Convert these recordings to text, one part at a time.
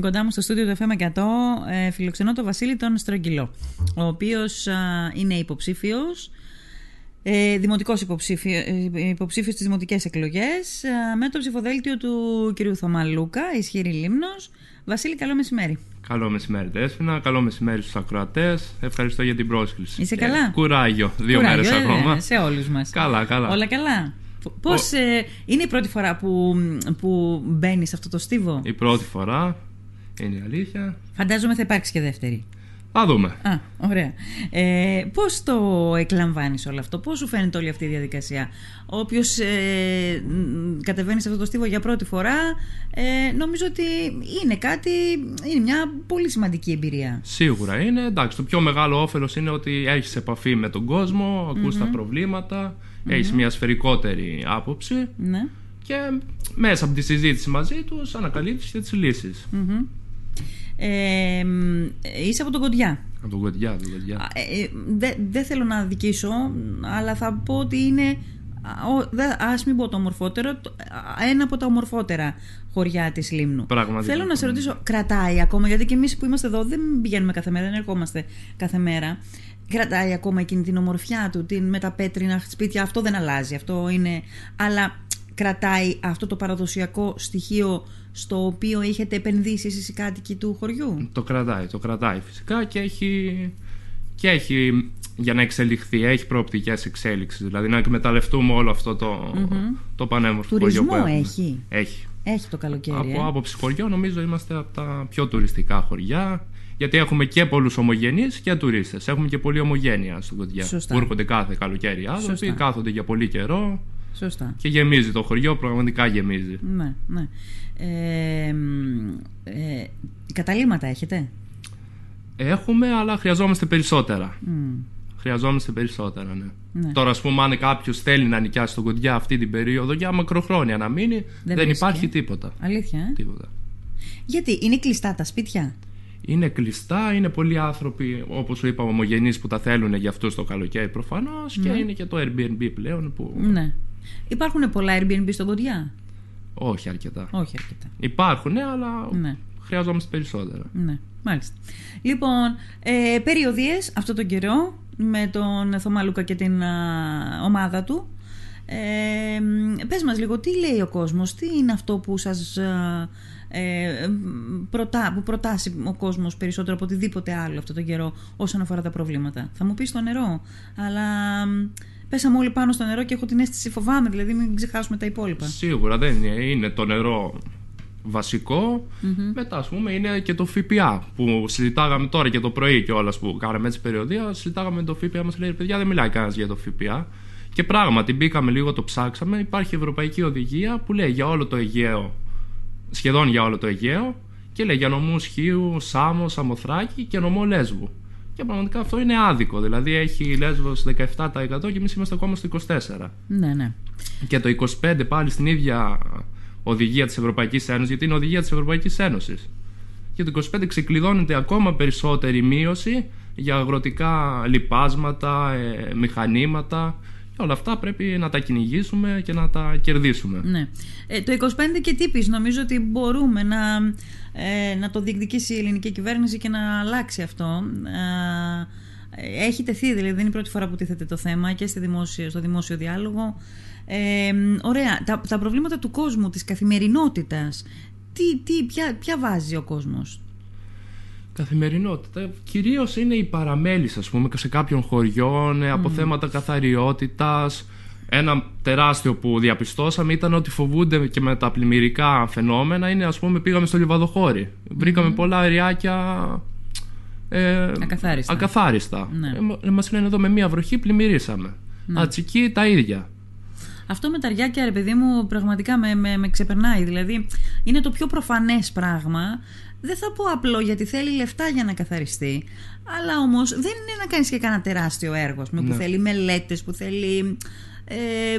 Κοντά μου στο στούντιο του FM 100 ε, φιλοξενώ τον Βασίλη τον Στρογγυλό, ο οποίος είναι υποψήφιος, ε, δημοτικός υποψήφιο, ε, υποψήφιος στις δημοτικές εκλογές με το ψηφοδέλτιο του κ. Θωμαλούκα, ισχυρή Λίμνος. Βασίλη, καλό μεσημέρι. Καλό μεσημέρι, Δέσποινα. Καλό μεσημέρι στους ακροατές. Ευχαριστώ για την πρόσκληση. Είσαι καλά; Κουράγιο. Δύο μέρες ακόμα. σε όλους μας. Καλά, καλά. Όλα καλά. Πώς ε, είναι η πρώτη φορά που, που μπαίνεις σε αυτό το στίβο, Η πρώτη φορά είναι η αλήθεια. Φαντάζομαι θα υπάρξει και δεύτερη. Θα δούμε. Α, ωραία. Ε, Πώς το εκλαμβάνεις όλο αυτό, Πώς σου φαίνεται όλη αυτή η διαδικασία; Όποιος ε, κατεβαίνει σε αυτό το στίβο για πρώτη φορά, ε, νομίζω ότι είναι κάτι, είναι μια πολύ σημαντική εμπειρία. Σίγουρα είναι. Εντάξει, το πιο μεγάλο όφελος είναι ότι έχεις επαφή με τον κόσμο, ακούς τα προβλήματα, mm έχεις μια σφαιρικότερη άποψη. Ναι. Και μέσα από τη συζήτηση μαζί τους ανακαλύπτεις και τις λύσεις. Ε, είσαι από τον Κοντιά. Από τον Κοντιά, τον Κοντιά. Ε, Δεν θέλω να δικήσω, αλλά θα πω ότι είναι, ας μην πω το ομορφότερο, ένα από τα ομορφότερα χωριά της Λίμνου. Πραγματικά. Θέλω να σε ρωτήσω, κρατάει ακόμα, γιατί και εμείς που είμαστε εδώ δεν πηγαίνουμε κάθε μέρα, δεν ερχόμαστε κάθε μέρα. Κρατάει ακόμα εκείνη την ομορφιά του, την, με τα πέτρινα σπίτια, αυτό δεν αλλάζει, αυτό είναι... Αλλά κρατάει αυτό το παραδοσιακό στοιχείο στο οποίο έχετε επενδύσει εσείς οι κάτοικοι του χωριού; Το κρατάει, το κρατάει φυσικά και έχει, και έχει για να εξελιχθεί, έχει προοπτικές εξέλιξης, δηλαδή να εκμεταλλευτούμε όλο αυτό το, mm-hmm. το πανέμορφο Τουρισμό χωριό που έχει; Έχει. Έχει το καλοκαίρι. Από ε; άποψη χωριό νομίζω είμαστε από τα πιο τουριστικά χωριά. Γιατί έχουμε και πολλούς ομογενείς και τουρίστες. Έχουμε και πολλή ομογένεια στον Κοντιά. Σωστά. Που έρχονται κάθε καλοκαίρι άνθρωποι, κάθονται για πολύ καιρό. Σωστά. Και γεμίζει το χωριό, πραγματικά γεμίζει. Ναι, ναι. Ε, ε, καταλήμματα έχετε; Έχουμε, αλλά χρειαζόμαστε περισσότερα. Mm. Χρειαζόμαστε περισσότερα, ναι. ναι. Τώρα, ας πούμε, αν κάποιος θέλει να νοικιάσει τον Κοντιά αυτή την περίοδο για μακροχρόνια να μείνει, δεν, δεν υπάρχει τίποτα. Αλήθεια, ε; Τίποτα. Γιατί είναι κλειστά τα σπίτια; Είναι κλειστά, είναι πολλοί άνθρωποι, όπως σου είπα, ομογενείς που τα θέλουν για αυτό το καλοκαίρι προφανώς και Ναι. είναι και το Airbnb πλέον που. Ναι. Υπάρχουν πολλά Airbnb στον Κοντιά. Όχι αρκετά. Όχι αρκετά. Υπάρχουν, αλλά Ναι. χρειαζόμαστε περισσότερα. Ναι, μάλιστα. Λοιπόν, ε, περιοδίες αυτό τον καιρό με τον Θωμά και την α, ομάδα του. Ε, πες μας λίγο, τι λέει ο κόσμος, τι είναι αυτό που σας α, ε, προτά, που προτάσει ο κόσμος περισσότερο από οτιδήποτε άλλο αυτό τον καιρό όσον αφορά τα προβλήματα; Θα μου πεις το νερό, αλλά μ, πέσαμε όλοι πάνω στο νερό και έχω την αίσθηση φοβάμαι, δηλαδή μην ξεχάσουμε τα υπόλοιπα. Σίγουρα δεν είναι, είναι το νερό βασικό. Μετά, ας πούμε, είναι και το ΦΠΑ που συζητάγαμε τώρα και το πρωί κιόλα που κάναμε έτσι περιοδία. Συζητάγαμε το ΦΠΑ, μας λέει παιδιά, δεν μιλάει κανένας για το ΦΠΑ. Και πράγματι, μπήκαμε λίγο, το ψάξαμε. Υπάρχει ευρωπαϊκή οδηγία που λέει για όλο το Αιγαίο, σχεδόν για όλο το Αιγαίο, και λέει για νομούς Χίου, Σάμο, Σαμοθράκη και νομό Λέσβου. Και πραγματικά αυτό είναι άδικο. Δηλαδή έχει η Λέσβος 17% και εμείς είμαστε ακόμα στο 24%. Ναι, ναι. Και το 25 πάλι στην ίδια οδηγία της Ευρωπαϊκής Ένωσης, γιατί είναι οδηγία της Ευρωπαϊκής Ένωσης. Και το 25 ξεκλειδώνεται ακόμα περισσότερη μείωση για αγροτικά λιπάσματα, ε, μηχανήματα. Και όλα αυτά πρέπει να τα κυνηγήσουμε και να τα κερδίσουμε. Ναι. Ε, το 25 και τι πεις, νομίζω ότι μπορούμε να, ε, να το διεκδικήσει η ελληνική κυβέρνηση και να αλλάξει αυτό. Ε, έχει τεθεί, δηλαδή δεν είναι η πρώτη φορά που τίθεται το θέμα και στη δημόσιο, στο δημόσιο διάλογο. Ε, ωραία, τα, τα προβλήματα του κόσμου, της καθημερινότητας, τι, τι, ποια, ποια βάζει ο κόσμος; Καθημερινότητα. Κυρίως είναι η παραμέληση, ας πούμε, σε κάποιων χωριών, ε, από θέματα καθαριότητας. Ένα τεράστιο που διαπιστώσαμε ήταν ότι φοβούνται και με τα πλημμυρικά φαινόμενα είναι, ας πούμε, πήγαμε στο λιβαδοχώρι. Βρήκαμε πολλά αεριάκια ε, Ακαθάριστα. ακαθάριστα. Ναι. Ε, μας λένε εδώ με μία βροχή πλημμυρίσαμε. Ατσική τα ίδια. Αυτό με τα ριάκια, ρε παιδί μου, πραγματικά με, με, με ξεπερνάει. Δηλαδή, είναι το πιο προφανές πράγμα. Δεν θα πω απλό γιατί θέλει λεφτά για να καθαριστεί. Αλλά όμως δεν είναι να κάνεις και κανένα τεράστιο έργο, ας πούμε, που Ναι. θέλει μελέτες, που θέλει... Ε,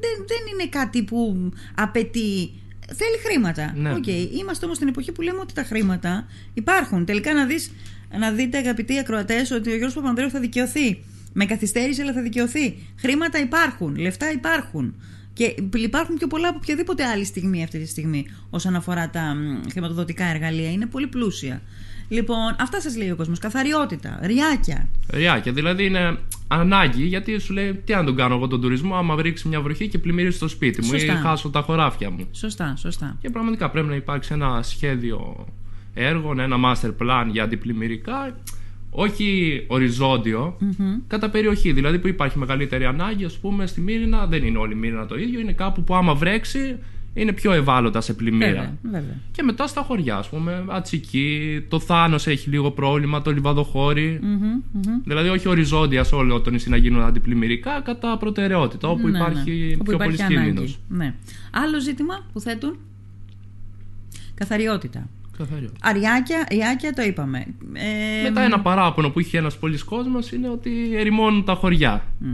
δεν, δεν είναι κάτι που απαιτεί... Θέλει χρήματα. Ναι. Οκ. Είμαστε όμως στην εποχή που λέμε ότι τα χρήματα υπάρχουν. Τελικά να, δεις, να δείτε αγαπητοί ακροατές ότι ο Γιώργος Παπανδρέου θα δικαιωθεί. Με καθυστέρηση αλλά θα δικαιωθεί. Χρήματα υπάρχουν, λεφτά υπάρχουν. Και υπάρχουν πιο πολλά από οποιαδήποτε άλλη στιγμή αυτή τη στιγμή όσον αφορά τα μ, χρηματοδοτικά εργαλεία. Είναι πολύ πλούσια. Λοιπόν, αυτά σας λέει ο κόσμος. Καθαριότητα, ρυάκια. Ρυάκια, δηλαδή είναι ανάγκη γιατί σου λέει τι να τον κάνω εγώ τον τουρισμό άμα ρίξει μια βροχή και πλημμυρίσει το σπίτι μου Σωστά. ή χάσω τα χωράφια μου. Σωστά, σωστά. Και πραγματικά πρέπει να υπάρξει ένα σχέδιο έργων, ένα master plan για αντιπλημμυρικά, όχι οριζόντιο, κατά περιοχή. Δηλαδή που υπάρχει μεγαλύτερη ανάγκη, ας πούμε, στη Μύρινα, δεν είναι όλη η Μύρινα το ίδιο, είναι κάπου που άμα βρέξει είναι πιο ευάλωτα σε πλημμύρα. Βέβαια, βέβαια. Και μετά στα χωριά, ας πούμε, Ατσική, το Θάνος έχει λίγο πρόβλημα, το Λιβαδοχώρι. Μμμ, μμμ. Δηλαδή, όχι οριζόντια σε όλο το νησί να γίνουν αντιπλημμυρικά, κατά προτεραιότητα, όπου Ναι, υπάρχει ναι. Όπου πιο υπάρχει πολύ κίνδυνο. ανάγκη. Ναι. Άλλο ζήτημα που θέτουν. Καθαριότητα. Καθαρό. Ρυάκια, ρυάκια το είπαμε. Ε, Μετά ένα παράπονο που είχε ένας πολλή κόσμος είναι ότι ερημώνουν τα χωριά. μ,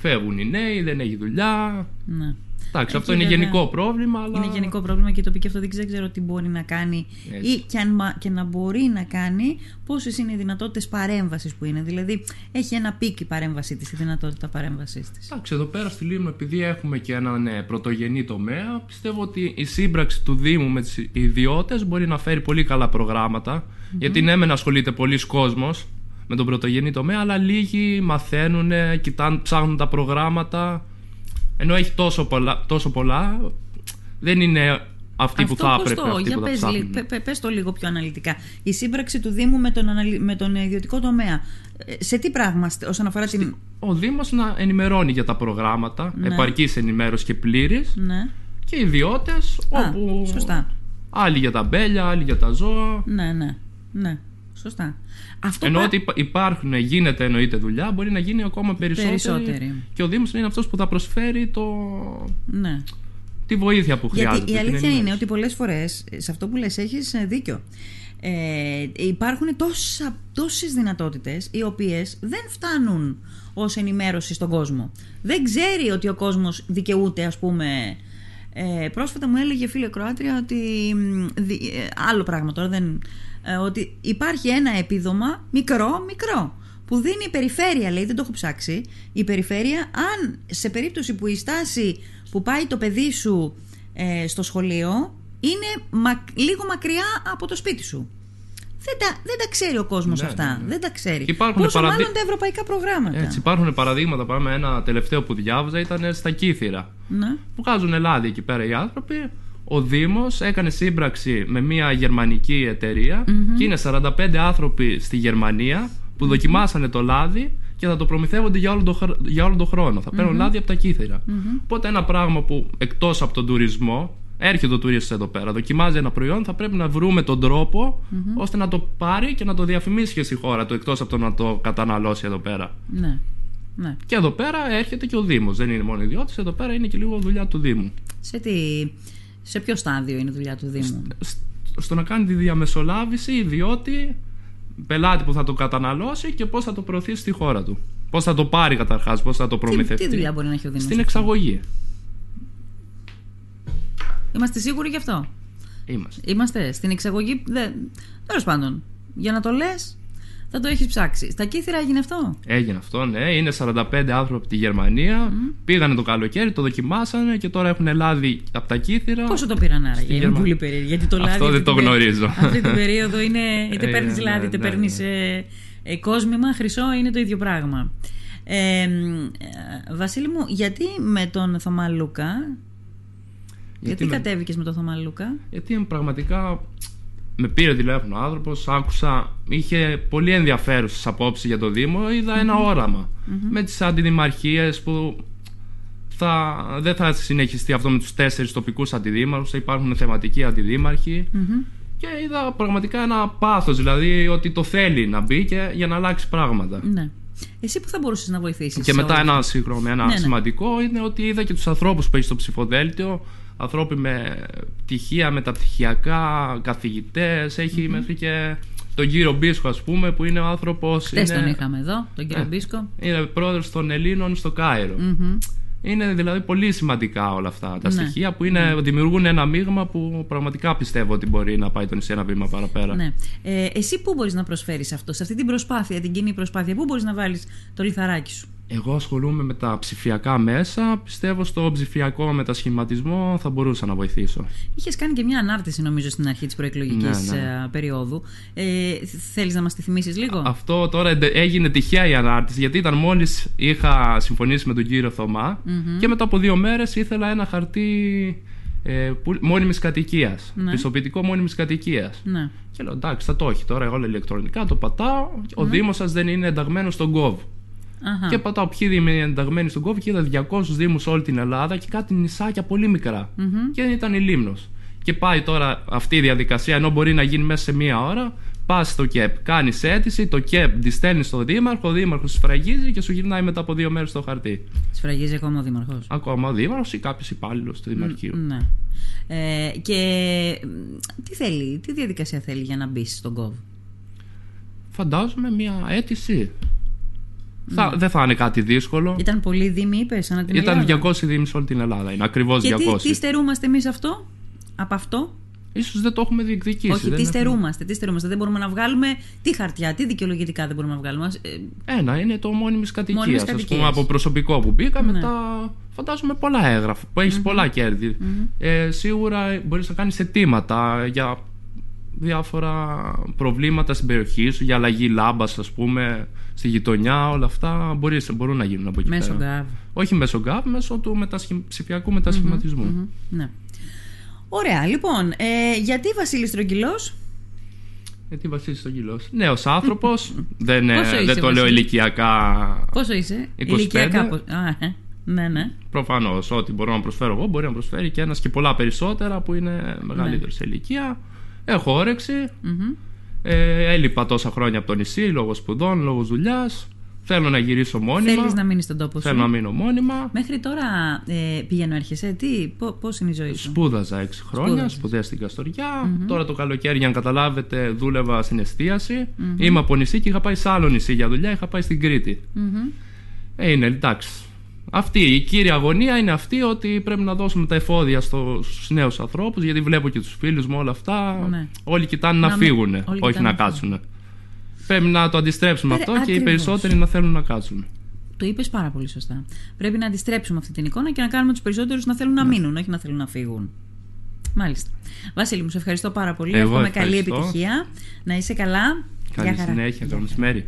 Φεύγουν οι νέοι, δεν έχει δουλειά. ναι. Εντάξει, Εκεί αυτό είναι βέβαια γενικό πρόβλημα, αλλά. Είναι γενικό πρόβλημα και η τοπική αυτοδιοίκηση δεν ξέρω τι μπορεί να κάνει Έτσι. ή και, αν, μα- και να μπορεί να κάνει πόσες είναι οι δυνατότητες παρέμβασης που είναι. Δηλαδή, έχει ένα peak η παρέμβασή της, η δυνατότητα παρέμβασής της. Εντάξει, εδώ πέρα στη Λίμνο, επειδή έχουμε και έναν ε, πρωτογενή τομέα, πιστεύω ότι η σύμπραξη του Δήμου με του ιδιώτες μπορεί να φέρει πολύ καλά προγράμματα. Γιατί ναι, μεν ασχολείται πολλοί κόσμος με τον πρωτογενή τομέα, αλλά λίγοι μαθαίνουν, κοιτάνε, ψάχνουν τα προγράμματα. Ενώ έχει τόσο πολλά, τόσο πολλά δεν είναι αυτοί που θα πώς έπρεπε. το, Αυτοί για που θα πες, ψάχνουν. λι- πε- πε- πες το λίγο πιο αναλυτικά. Η σύμπραξη του Δήμου με τον, αναλυ- με τον ιδιωτικό τομέα. Ε, Σε τι πράγμα στε- όσον αφορά την. Ο Δήμος να ενημερώνει για τα προγράμματα, Ναι. επαρκής ενημέρωση και πλήρης Ναι, και οι ιδιώτες Α, όπου σωστά. άλλοι για τα μπέλια, άλλοι για τα ζώα. ναι, ναι. ναι. Σωστά. Αυτό Ενώ πα- ότι υπα- υπάρχουν, γίνεται εννοείται δουλειά, μπορεί να γίνει ακόμα περισσότερη. Περισσότερη. Και ο Δήμος είναι αυτός που θα προσφέρει το... Ναι. τη βοήθεια που χρειάζεται. Γιατί η την αλήθεια είναι ενημέρωση. ότι πολλές φορές σε αυτό που λες έχεις ε, δίκιο. Ε, υπάρχουν τόσα, τόσες δυνατότητες οι οποίες δεν φτάνουν ως ενημέρωση στον κόσμο. Δεν ξέρει ότι ο κόσμος δικαιούται ας πούμε... Ε, πρόσφατα μου έλεγε φίλη Κροάτρια ότι μ, δι- ε, άλλο πράγμα τώρα δεν, ε, ότι υπάρχει ένα επίδομα μικρό μικρό που δίνει η περιφέρεια, λέει, δεν το έχω ψάξει. Η περιφέρεια, αν σε περίπτωση που η στάση που πάει το παιδί σου ε, στο σχολείο είναι μα- λίγο μακριά από το σπίτι σου. Δεν τα, δεν τα ξέρει ο κόσμος Ναι, αυτά. ναι, ναι. Δεν τα ξέρει. Και υπάρχουν Πόσο παραδει- μάλλον τα ευρωπαϊκά προγράμματα. Έτσι, υπάρχουν παραδείγματα. Πάμε ένα τελευταίο που διάβαζα ήταν στα Κύθυρα. Ναι. Που βγάζουν λάδι εκεί πέρα οι άνθρωποι. Ο Δήμος έκανε σύμπραξη με μια γερμανική εταιρεία και είναι 45 άνθρωποι στη Γερμανία που δοκιμάσανε το λάδι και θα το προμηθεύονται για όλο τον, χρο- για όλο τον χρόνο. Θα παίρνουν λάδι από τα κύθυρα. Οπότε ένα πράγμα που εκτός από τον τουρισμό, έρχεται ο τουρίστα εδώ πέρα, δοκιμάζει ένα προϊόν, θα πρέπει να βρούμε τον τροπο ώστε να το πάρει και να το διαφημίσει και στη χώρα του, εκτός από το να το καταναλώσει εδώ πέρα. ναι. ναι. Και εδώ πέρα έρχεται και ο Δήμος. Δεν είναι μόνο ιδιώτης, εδώ πέρα είναι και λίγο δουλειά του Δήμου. Σε, τι, σε ποιο στάδιο είναι η δουλειά του Δήμου; Σ- Στο να κάνει τη διαμεσολάβηση, ιδιώτη, πελάτη που θα το καταναλώσει και πώς θα το προωθήσει στη χώρα του. Πώς θα το πάρει καταρχάς, πώς θα το Τι, προμηθευτεί. τι δουλειά μπορεί να έχει ο Δήμος. Στην εξαγωγή. Είμαστε σίγουροι γι' αυτό. Είμαστε. Είμαστε στην εξαγωγή. Τέλος πάντων, για να το λες, θα το έχεις ψάξει. Στα κύθυρα έγινε αυτό; Έγινε αυτό, ναι. Είναι 45 άνθρωποι από τη Γερμανία. Πήγανε το καλοκαίρι, το δοκιμάσανε και τώρα έχουν λάδι από τα κύθυρα. Πόσο το πήραν άραγε. Είναι Γερμανία. πολύ περίεργο. Γιατί το Αυτό λάδι. δεν αυτή το την περί- γνωρίζω. Αυτή την περίοδο είναι. είτε Ε, παίρνεις ναι, λάδι, είτε ναι, παίρνεις ναι. ε, κόσμημα, χρυσό, είναι το ίδιο πράγμα. Ε, μ, ε, Βασίλη μου, γιατί με τον Θωμά Λούκα. Γιατί, με- κατέβηκες με τον Θωμά Λούκα; Γιατί πραγματικά με πήρε τηλέφωνο ο άνθρωπος, άκουσα, είχε πολύ ενδιαφέρουσες απόψεις για το Δήμο. Είδα ένα όραμα με τις αντιδημαρχίες που θα, δεν θα συνεχιστεί αυτό με τους τέσσερις τοπικούς αντιδήμαρχους, θα υπάρχουν θεματικοί αντιδήμαρχοι. Μμμ. Και είδα πραγματικά ένα πάθος, δηλαδή ότι το θέλει να μπει και για να αλλάξει πράγματα. Ναι. Εσύ που θα μπορούσες να βοηθήσεις. Και μετά ένα, συγγνώμη, ένα Ναι, ναι. σημαντικό είναι ότι είδα και τους ανθρώπους που έχει στο ψηφοδέλτιο ανθρώποι με πτυχία, μεταπτυχιακά, καθηγητές, έχει μέχρι και τον κύριο Μπίσκο ας πούμε που είναι ο άνθρωπος Χθες τον είναι, είχαμε εδώ, τον κύριο Ναι. Μπίσκο. είναι πρόεδρος των Ελλήνων στο Κάιρο. Μμμ. Είναι δηλαδή πολύ σημαντικά όλα αυτά τα Ναι. στοιχεία που είναι, δημιουργούν ένα μείγμα που πραγματικά πιστεύω ότι μπορεί να πάει το νησί ένα βήμα παραπέρα. Ναι. Ε, εσύ πού μπορείς να προσφέρεις αυτό, σε αυτή την προσπάθεια, την κοινή προσπάθεια, πού μπορείς να βάλεις το λιθαράκι σου; Εγώ ασχολούμαι με τα ψηφιακά μέσα. Πιστεύω στο ψηφιακό μετασχηματισμό θα μπορούσα να βοηθήσω. Είχες κάνει και μια ανάρτηση, νομίζω, στην αρχή της προεκλογικής Ναι, ναι. περίοδου. Ε, Θέλεις να μας τη θυμίσεις λίγο; Αυτό τώρα εντε- έγινε τυχαία η ανάρτηση γιατί ήταν μόλις είχα συμφωνήσει με τον κύριο Θωμά και μετά από δύο μέρες ήθελα ένα χαρτί ε, που- μόνιμης κατοικίας, Ναι. πιστοποιητικό μόνιμης κατοικίας. Ναι. Και λέω εντάξει θα το έχει τώρα όλα ηλεκτρονικά, το πατάω, ο Δήμος σας δεν είναι ενταγμένος στον ΚΟΒ. Αχα. Και πατάω ποιοι δήμοι είναι ενταγμένοι στον κόβο και είδα 200 δήμους σε όλη την Ελλάδα και κάτι νησάκια πολύ μικρά. Και δεν ήταν η Λίμνος. Και πάει τώρα αυτή η διαδικασία, ενώ μπορεί να γίνει μέσα σε μία ώρα, πας στο ΚΕΠ, κάνεις αίτηση, το ΚΕΠ τη στέλνει στον Δήμαρχο, ο Δήμαρχος σφραγίζει και σου γυρνάει μετά από δύο μέρες το χαρτί. Σφραγίζει ακόμα ο Δήμαρχος; Ακόμα ο Δήμαρχος ή κάποιος υπάλληλος του Δημαρχείου. Ναι. Ε, και μ, τι θέλει, τι διαδικασία θέλει για να μπεις στον κόβ; Φαντάζομαι μία αίτηση. Θα, δεν θα είναι κάτι δύσκολο. Ήταν πολλοί δήμοι, είπες, ανά την Ήταν Ελλάδα. 200 δήμοι σε όλη την Ελλάδα. Είναι ακριβώς 200. Και τι, τι στερούμαστε εμείς αυτό, από αυτό; Ίσως δεν το έχουμε διεκδικήσει. Όχι, δεν τι έχουμε- στερούμαστε, τι στερούμαστε; Δεν μπορούμε να βγάλουμε τι χαρτιά, τι δικαιολογητικά δεν μπορούμε να βγάλουμε; Ας, ε, Ένα είναι το μόνιμη Μόνιμης κατοικία. Α κατοικίας. πούμε από προσωπικό που μπήκα, Ναι. μετά φαντάζομαι πολλά έγγραφα που έχεις πολλά κέρδη. Ε, σίγουρα μπορείς να κάνεις αιτήματα για διάφορα προβλήματα στην περιοχή σου, για αλλαγή λάμπας, ας πούμε, στη γειτονιά, όλα αυτά μπορείς, μπορούν να γίνουν από εκεί μέσω πέρα. γκάβ. Όχι μέσω γκάβ, μέσω του μετασχε... ψηφιακού μετασχηματισμού. Μμμ, Ναι. Ωραία, λοιπόν, ε, γιατί Βασίλης Τρογγυλός; Γιατί Βασίλης τον Κιλό. Νέος άνθρωπος. δεν, ε, Πόσο είσαι, δεν το λέω Βασίλη; ηλικιακά. Πόσο είσαι, 25. ηλικιακά. πώς- Α, ε, ναι, ναι. Προφανώς, ό,τι μπορώ να προσφέρω εγώ μπορεί να προσφέρει και ένας και πολλά περισσότερα που είναι μεγαλύτερος Ναι. σε ηλικία. Έχω όρεξη. Ε, έλειπα τόσα χρόνια από το νησί λόγω σπουδών, λόγω δουλειάς. Θέλω να γυρίσω μόνιμα. Θέλεις να μείνεις στον τόπο σου; Θέλω να μείνω μόνιμα. Μέχρι τώρα ε, πηγαίνω, έρχεσαι; Τι, πώς είναι η ζωή σου; Σπούδαζα 6 χρόνια, Σπούδαζες. σπουδαία στην καστορια Τώρα το καλοκαίρι, για να καταλάβετε, δούλευα στην εστίαση. Είμαι από νησί και είχα πάει σε άλλο νησί για δουλειά. Είχα πάει στην Κρήτη. Μμμ. Ε, είναι εντάξει. Αυτή η κύρια αγωνία είναι αυτή ότι πρέπει να δώσουμε τα εφόδια στο, στους νέους ανθρώπους γιατί βλέπω και τους φίλους μου όλα αυτά Ναι. όλοι κοιτάνε να, Να μην- φύγουν όλοι όχι κοιτάνε να να κάτσουν πρέπει να το αντιστρέψουμε Ε, αυτό και οι ακριβώς. περισσότεροι να θέλουν να κάτσουν Το είπες πάρα πολύ σωστά. Πρέπει να αντιστρέψουμε αυτή την εικόνα και να κάνουμε τους περισσότερους να Ναι. θέλουν να μείνουν, όχι να θέλουν να φύγουν. Μάλιστα. Βασίλη, μου σε ευχαριστώ πάρα πολύ. Εγώ Εύχομαι καλή ευχαριστώ. επιτυχία. Να είσαι καλά. καλή Γεια χαρά. συνέχεια, καλό μεσημέρι